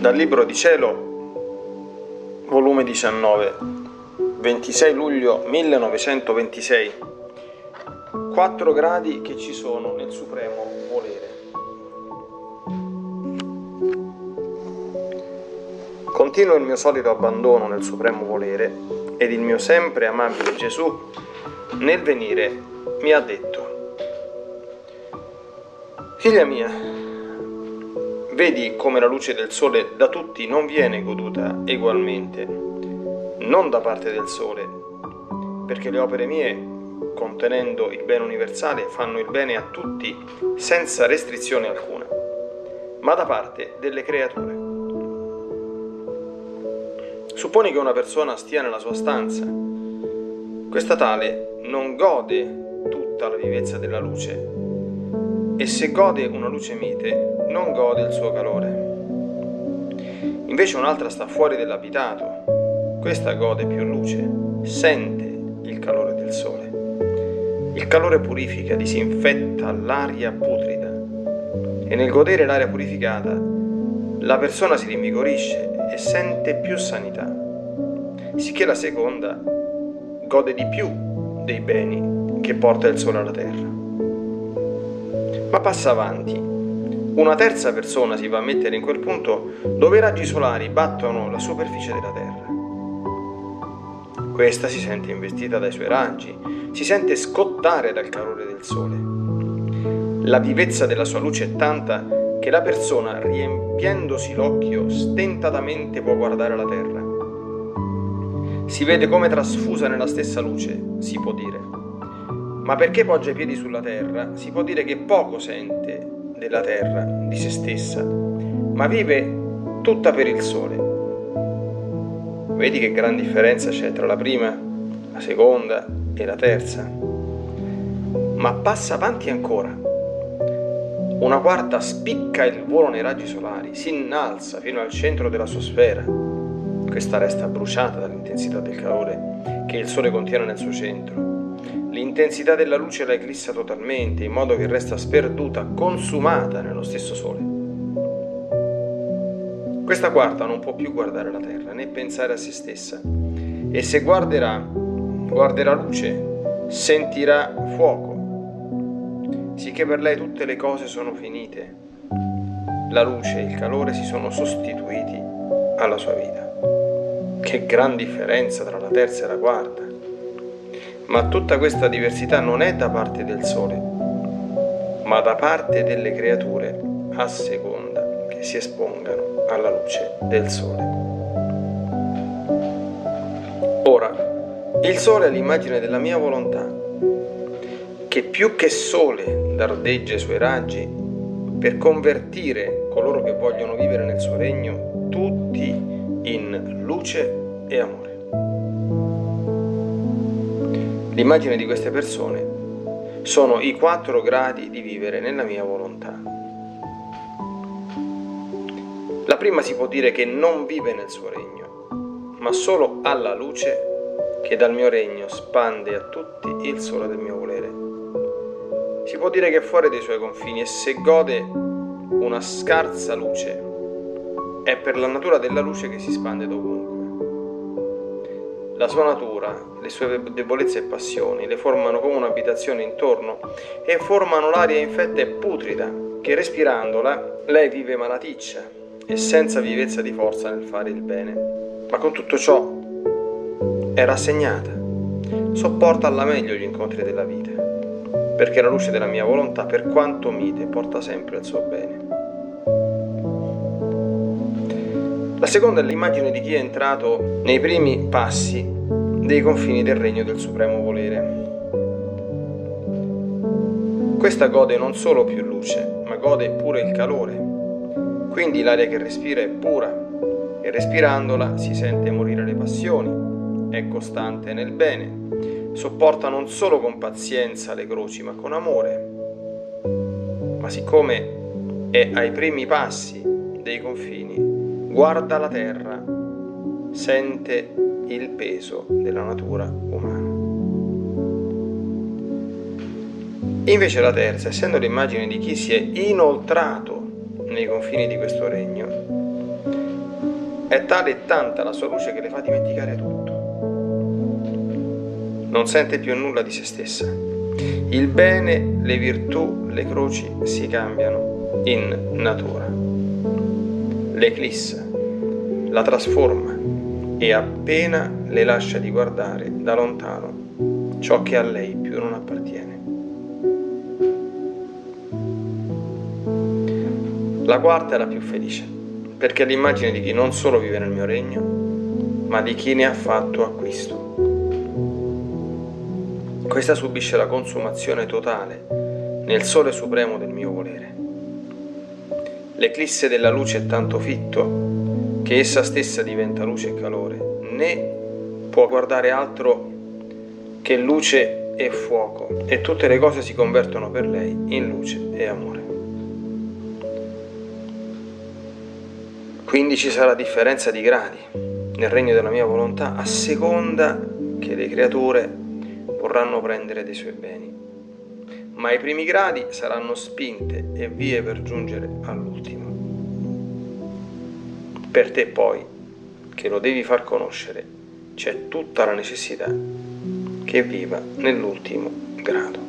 Dal Libro di Cielo, volume 19, 26 luglio 1926. Quattro gradi che ci sono nel supremo volere. Continuo il mio solito abbandono nel supremo volere ed il mio sempre amabile Gesù nel venire mi ha detto, Figlia mia, Vedi come la luce del sole da tutti non viene goduta egualmente, non da parte del sole, perché le opere mie, contenendo il bene universale, fanno il bene a tutti senza restrizione alcuna, ma da parte delle creature. Supponi che una persona stia nella sua stanza. Questa tale non gode tutta la vivezza della luce, e se gode una luce mite, non gode il suo calore. Invece un'altra sta fuori dell'abitato, questa gode più luce, sente il calore del sole. Il calore purifica, disinfetta l'aria putrida e nel godere l'aria purificata la persona si rinvigorisce e sente più sanità, sicché la seconda gode di più dei beni che porta il sole alla terra. Ma passa avanti una terza persona si va a mettere in quel punto dove i raggi solari battono la superficie della Terra. Questa si sente investita dai suoi raggi, si sente scottare dal calore del sole. La vivezza della sua luce è tanta che la persona, riempiendosi l'occhio, stentatamente può guardare la Terra. Si vede come trasfusa nella stessa luce, si può dire. Ma perché poggia i piedi sulla terra, si può dire che poco sente della terra, di se stessa, ma vive tutta per il sole. Vedi che gran differenza c'è tra la prima, la seconda e la terza. Ma passa avanti ancora. Una quarta spicca il volo nei raggi solari, si innalza fino al centro della sua sfera. Questa resta bruciata dall'intensità del calore che il sole contiene nel suo centro L'intensità della luce la eclissa totalmente, in modo che resta sperduta, consumata nello stesso sole. Questa quarta non può più guardare la terra né pensare a se stessa e se guarderà, guarderà luce, sentirà fuoco, sicché per lei tutte le cose sono finite. La luce e il calore si sono sostituiti alla sua vita. Che gran differenza tra la terza e la quarta. Ma tutta questa diversità non è da parte del Sole, ma da parte delle creature a seconda che si espongano alla luce del Sole. Ora, il Sole è l'immagine della mia volontà, che più che Sole dardeggia i suoi raggi per convertire coloro che vogliono vivere nel suo regno tutti in luce e amore. L'immagine di queste persone sono i quattro gradi di vivere nella mia volontà. La prima si può dire che non vive nel suo regno, ma solo alla luce che dal mio regno spande a tutti il sole del mio volere. Si può dire che è fuori dei suoi confini e se gode una scarsa luce è per la natura della luce che si spande dovunque. La sua natura, le sue debolezze e passioni le formano come un'abitazione intorno e formano l'aria infetta e putrida che respirandola lei vive malaticcia e senza vivezza di forza nel fare il bene. Ma con tutto ciò è rassegnata, sopporta alla meglio gli incontri della vita, perché la luce della mia volontà, per quanto mite, porta sempre il suo bene. La seconda è l'immagine di chi è entrato nei primi passi dei confini del regno del supremo volere. Questa gode non solo più luce, ma gode pure il calore. Quindi l'aria che respira è pura e respirandola si sente morire le passioni, è costante nel bene, sopporta non solo con pazienza le croci, ma con amore. Ma siccome è ai primi passi dei confini, guarda la terra, sente il peso della natura umana. Invece la terza, essendo l'immagine di chi si è inoltrato nei confini di questo regno, È tale e tanta la sua luce che le fa dimenticare tutto. Non sente più nulla di se stessa. Il bene, le virtù, le croci si cambiano in natura. L'eclissa la trasforma e appena le lascia di guardare da lontano ciò che a lei più non appartiene. La quarta è la più felice, perché è l'immagine di chi non solo vive nel mio regno, ma di chi ne ha fatto acquisto. Questa subisce la consumazione totale nel sole supremo del mio volere. L'eclisse della luce è tanto fitto che essa stessa diventa luce e calore, né può guardare altro che luce e fuoco, e tutte le cose si convertono per lei in luce e amore. Quindi ci sarà differenza di gradi nel regno della mia volontà a seconda che le creature vorranno prendere dei suoi beni. Ma i primi gradi saranno spinte e vie per giungere all'ultimo. Per te poi, che lo devi far conoscere, c'è tutta la necessità che viva nell'ultimo grado.